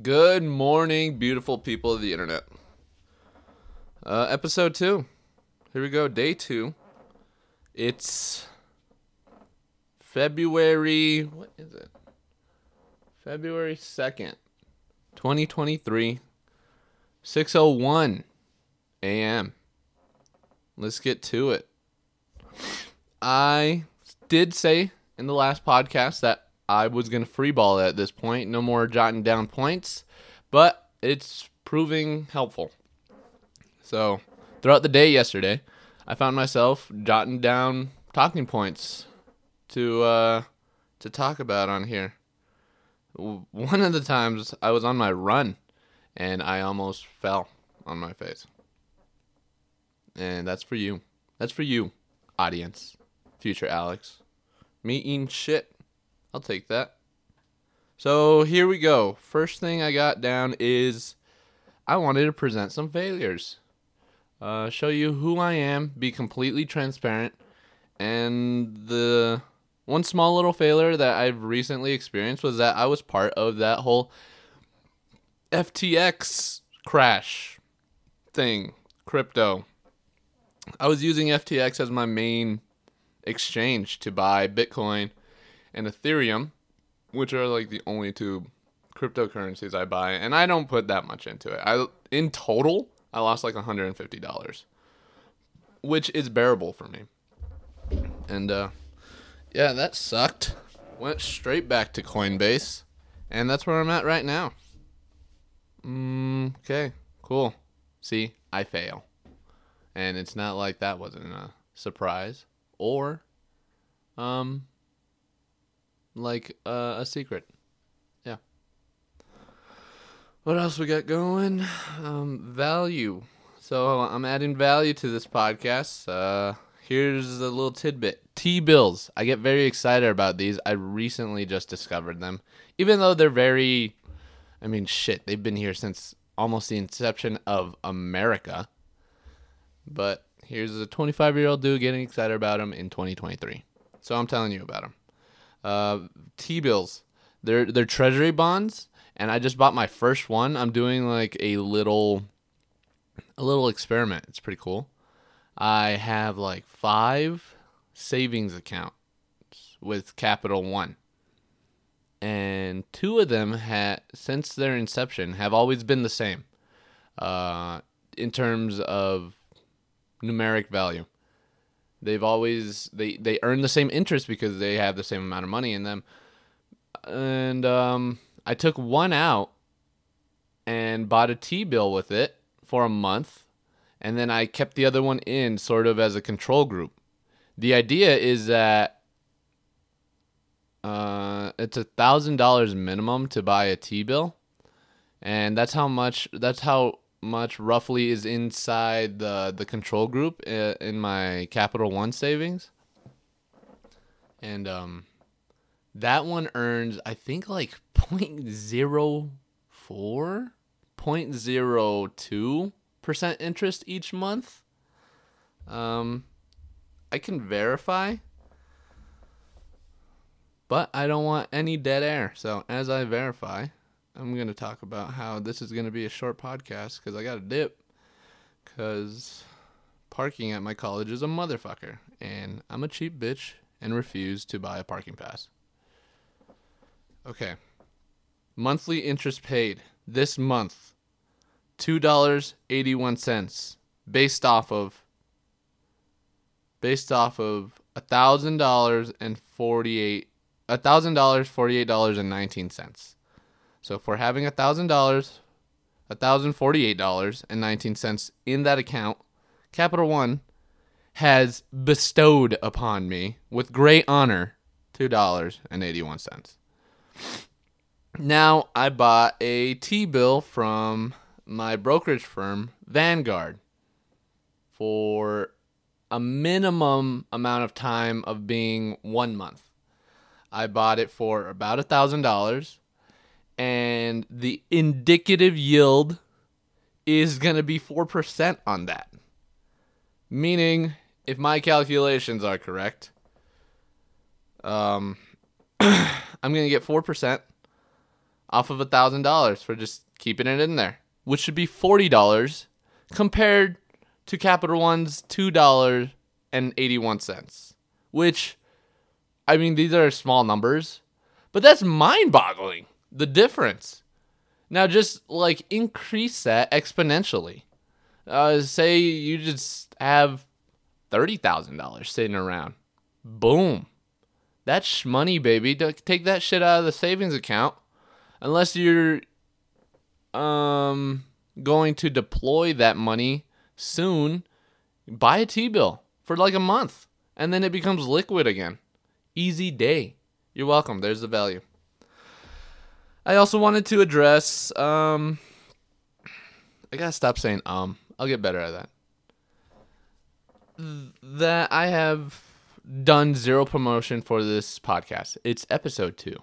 Good morning, beautiful people of the internet. Uh, episode two. Here we go, day two. It's February. What is it? February 2nd, 2023, 6.01 a.m. Let's get to it. I did say in the last podcast that I was going to freeball at this point. No more jotting down points, but it's proving helpful. So, throughout the day yesterday, I found myself jotting down talking points to uh, to talk about on here. One of the times I was on my run and I almost fell on my face. And that's for you. That's for you, audience. Future Alex. Me eating shit. I'll take that. So here we go. First thing I got down is I wanted to present some failures. Uh, show you who I am, be completely transparent, and the one small little failure that I've recently experienced was that I was part of that whole FTX crash thing, crypto. I was using FTX as my main exchange to buy Bitcoin and Ethereum, which are like the only two cryptocurrencies I buy, and I don't put that much into it. I in total, I lost like $150, which is bearable for me. And uh yeah, that sucked. Went straight back to Coinbase, and that's where I'm at right now. Mm, okay, cool. See, I fail. And it's not like that wasn't a surprise or um like uh, a secret. Yeah. What else we got going? Um value. So I'm adding value to this podcast. Uh here's a little tidbit. T-bills. I get very excited about these. I recently just discovered them. Even though they're very I mean, shit, they've been here since almost the inception of America. But here's a 25 year old dude getting excited about them in 2023. So I'm telling you about them. Uh, T bills, they're they're treasury bonds, and I just bought my first one. I'm doing like a little, a little experiment. It's pretty cool. I have like five savings accounts with Capital One and two of them had since their inception have always been the same uh, in terms of numeric value they've always they they earn the same interest because they have the same amount of money in them. And um, i took one out and bought a t-bill with it for a month. And then i kept the other one in sort of as a control group. The idea is that uh, it's a thousand dollars minimum to buy a T bill, and that's how much. That's how much roughly is inside the the control group uh, in my Capital One savings. And um, that one earns I think like point zero four, point zero two percent interest each month. Um, I can verify but I don't want any dead air. So as I verify, I'm going to talk about how this is going to be a short podcast because I got a dip. Because parking at my college is a motherfucker, and I'm a cheap bitch and refuse to buy a parking pass. Okay. Monthly interest paid this month $2.81 based off of based off of $1,000 and 48 $1,000 $48.19 so if we're having a thousand dollars, a thousand forty eight dollars and nineteen cents in that account, Capital One has bestowed upon me with great honor two dollars and eighty one cents. Now I bought a T bill from my brokerage firm, Vanguard, for a minimum amount of time of being one month. I bought it for about a thousand dollars, and the indicative yield is gonna be four percent on that. Meaning, if my calculations are correct, um, I'm gonna get four percent off of a thousand dollars for just keeping it in there, which should be forty dollars compared to Capital One's two dollars and eighty one cents. Which I mean these are small numbers, but that's mind boggling. The difference. Now just like increase that exponentially. Uh, say you just have thirty thousand dollars sitting around. Boom. That's money, baby. Take that shit out of the savings account. Unless you're um going to deploy that money soon, buy a T-bill for like a month and then it becomes liquid again. Easy day. You're welcome. There's the value. I also wanted to address um I got to stop saying um. I'll get better at that. That I have done zero promotion for this podcast. It's episode 2.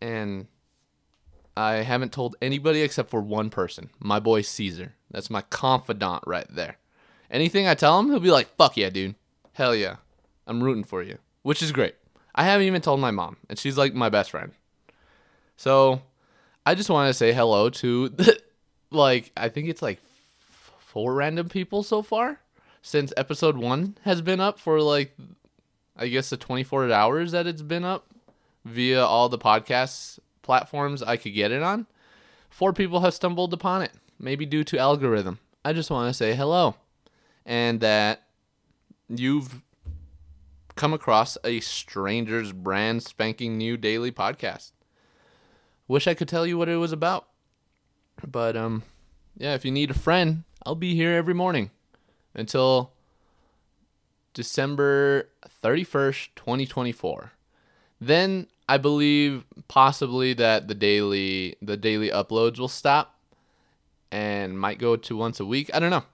And I haven't told anybody except for one person, my boy Caesar. That's my confidant right there. Anything I tell him, he'll be like, fuck yeah, dude. Hell yeah. I'm rooting for you, which is great. I haven't even told my mom, and she's like my best friend. So I just want to say hello to, like, I think it's like four random people so far since episode one has been up for like, I guess the 24 hours that it's been up via all the podcast platforms I could get it on. Four people have stumbled upon it, maybe due to algorithm. I just want to say hello and that you've come across a stranger's brand spanking new daily podcast. Wish I could tell you what it was about. But um yeah, if you need a friend, I'll be here every morning until December 31st, 2024. Then I believe possibly that the daily the daily uploads will stop and might go to once a week. I don't know.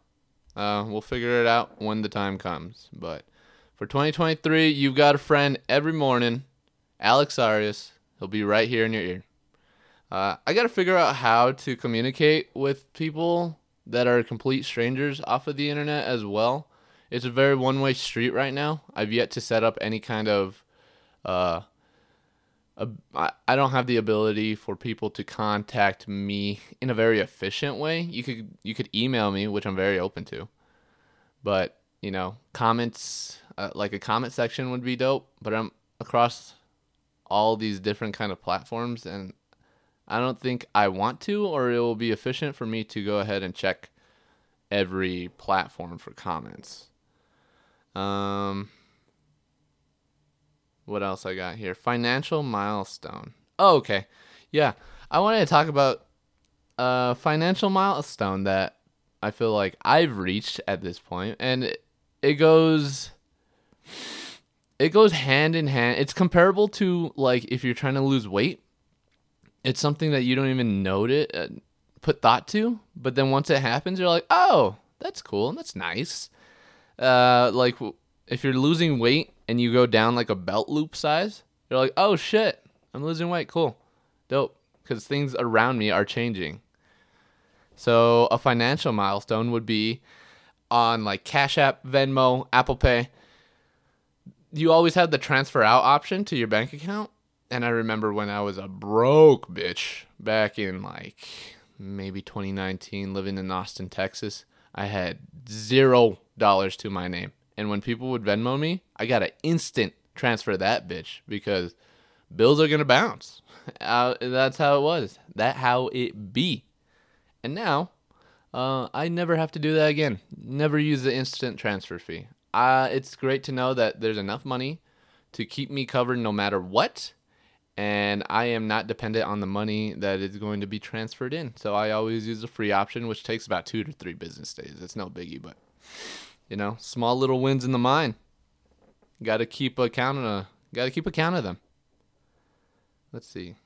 Uh, we'll figure it out when the time comes. But for 2023, you've got a friend every morning, Alex Arias. He'll be right here in your ear. Uh, I got to figure out how to communicate with people that are complete strangers off of the internet as well. It's a very one way street right now. I've yet to set up any kind of uh, I don't have the ability for people to contact me in a very efficient way. You could you could email me, which I'm very open to. But, you know, comments uh, like a comment section would be dope, but I'm across all these different kind of platforms and I don't think I want to or it will be efficient for me to go ahead and check every platform for comments. Um what else I got here? Financial milestone. Oh, okay. Yeah. I wanted to talk about a financial milestone that I feel like I've reached at this point and it, it goes it goes hand in hand. It's comparable to like if you're trying to lose weight. It's something that you don't even note it, uh, put thought to, but then once it happens, you're like, "Oh, that's cool. And that's nice." Uh, like if you're losing weight and you go down like a belt loop size, you're like, oh shit, I'm losing weight. Cool. Dope. Because things around me are changing. So a financial milestone would be on like Cash App, Venmo, Apple Pay. You always have the transfer out option to your bank account. And I remember when I was a broke bitch back in like maybe 2019 living in Austin, Texas, I had zero dollars to my name. And when people would Venmo me, I got an instant transfer that bitch because bills are gonna bounce. Uh, that's how it was. That how it be. And now, uh, I never have to do that again. Never use the instant transfer fee. Uh, it's great to know that there's enough money to keep me covered no matter what. And I am not dependent on the money that is going to be transferred in. So I always use the free option, which takes about two to three business days. It's no biggie, but you know, small little wins in the mind. Got to keep account of. Got to keep account of them. Let's see.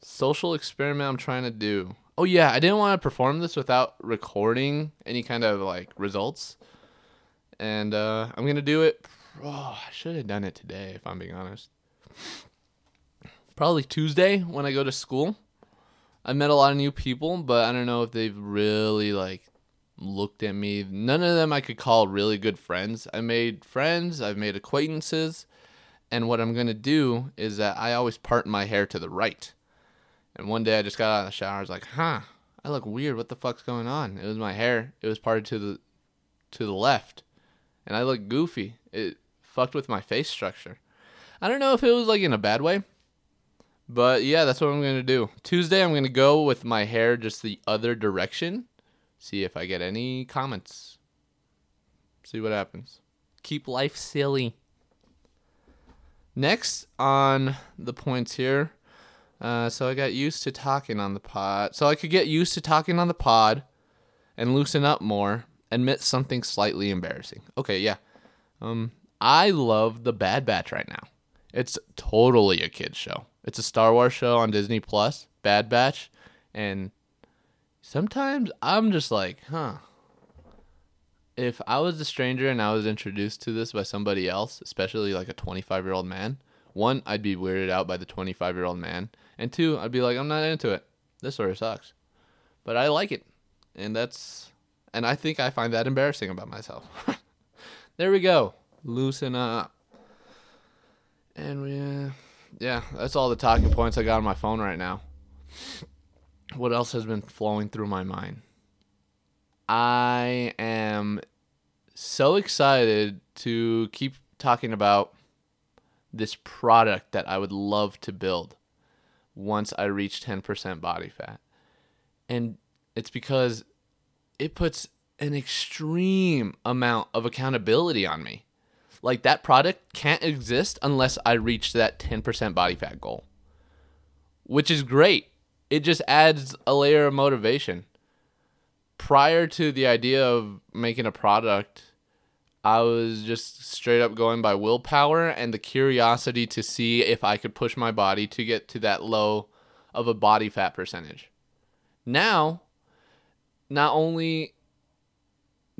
Social experiment I'm trying to do. Oh yeah, I didn't want to perform this without recording any kind of like results, and uh, I'm gonna do it. Oh, I should have done it today if I'm being honest. Probably Tuesday when I go to school. I met a lot of new people, but I don't know if they've really like looked at me. None of them I could call really good friends. I made friends, I've made acquaintances, And what I'm going to do is that I always part my hair to the right. And one day I just got out of the shower. I was like, huh, I look weird. What the fuck's going on? It was my hair. It was parted to the to the left. And I look goofy. It fucked with my face structure. I don't know if it was like in a bad way. But yeah, that's what I'm to do. Tuesday I'm to go with my hair just the other direction. See if I get any comments. See what happens. Keep life silly. Next on the points here. Uh, so I got used to talking on the pod. So I could get used to talking on the pod and loosen up more. Admit something slightly embarrassing. Okay, yeah. Um, I love the Bad Batch right now. It's totally a kids show. It's a Star Wars show on Disney Plus, Bad Batch, and sometimes I'm just like, huh. If I was a stranger and I was introduced to this by somebody else, especially like a 25 year old man, one, I'd be weirded out by the 25 year old man, and two, I'd be like, I'm not into it. This sort of sucks, but I like it, and that's, and I think I find that embarrassing about myself. there we go. Loosen up. And we, uh, yeah, that's all the talking points I got on my phone right now. What else has been flowing through my mind? I am so excited to keep talking about this product that I would love to build once I reach 10% body fat. And it's because it puts an extreme amount of accountability on me. Like that product can't exist unless I reach that 10% body fat goal, which is great. It just adds a layer of motivation. Prior to the idea of making a product, I was just straight up going by willpower and the curiosity to see if I could push my body to get to that low of a body fat percentage. Now, not only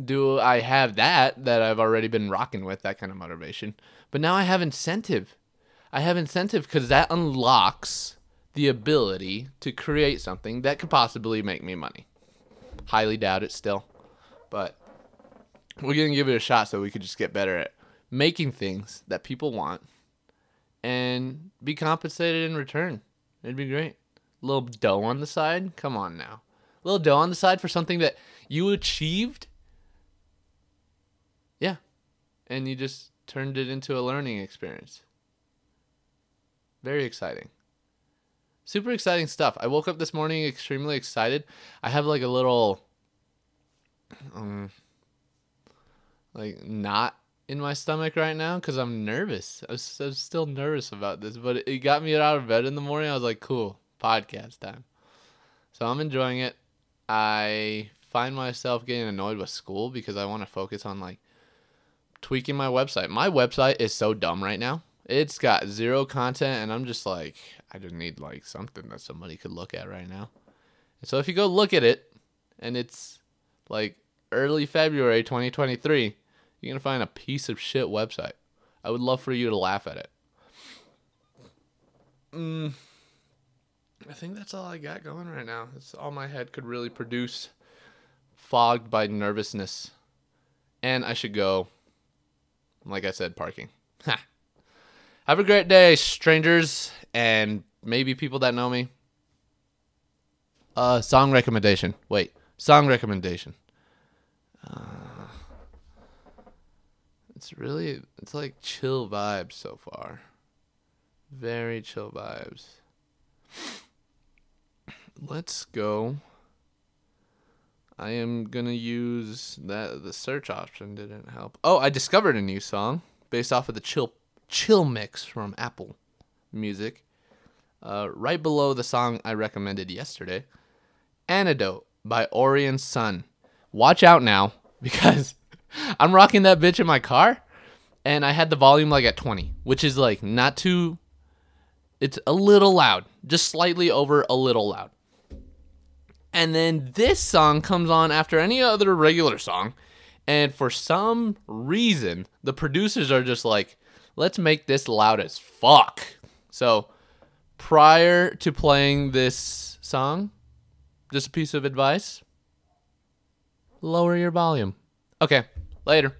do I have that that I've already been rocking with that kind of motivation, but now I have incentive. I have incentive because that unlocks the ability to create something that could possibly make me money. Highly doubt it still, but we're gonna give it a shot so we could just get better at making things that people want and be compensated in return. It'd be great. A little dough on the side. Come on now. A little dough on the side for something that you achieved yeah. And you just turned it into a learning experience. Very exciting. Super exciting stuff. I woke up this morning extremely excited. I have like a little um like not in my stomach right now because I'm nervous. I was, I was, still nervous about this, but it got me out of bed in the morning. I was like, cool, podcast time. So I'm enjoying it. I find myself getting annoyed with school because I want to focus on like tweaking my website. My website is so dumb right now. It's got zero content, and I'm just like, I just need like something that somebody could look at right now. And so if you go look at it, and it's like early February 2023, you're gonna find a piece of shit website. I would love for you to laugh at it. Mm, I think that's all I got going right now. It's all my head could really produce, fogged by nervousness. And I should go like I said, parking. Ha. Have a great day, strangers, and maybe people that know me. Uh, song recommendation. Wait, song recommendation. Uh, it's really, it's like chill vibes so far. Very chill vibes. Let's go. I am gonna use that. The search option didn't help. Oh, I discovered a new song based off of the chill chill mix from Apple Music. Uh, right below the song I recommended yesterday, "Antidote" by Orion Sun. Watch out now because I'm rocking that bitch in my car, and I had the volume like at 20, which is like not too. It's a little loud, just slightly over a little loud. And then this song comes on after any other regular song. And for some reason, the producers are just like, let's make this loud as fuck. So prior to playing this song, just a piece of advice lower your volume. Okay, later.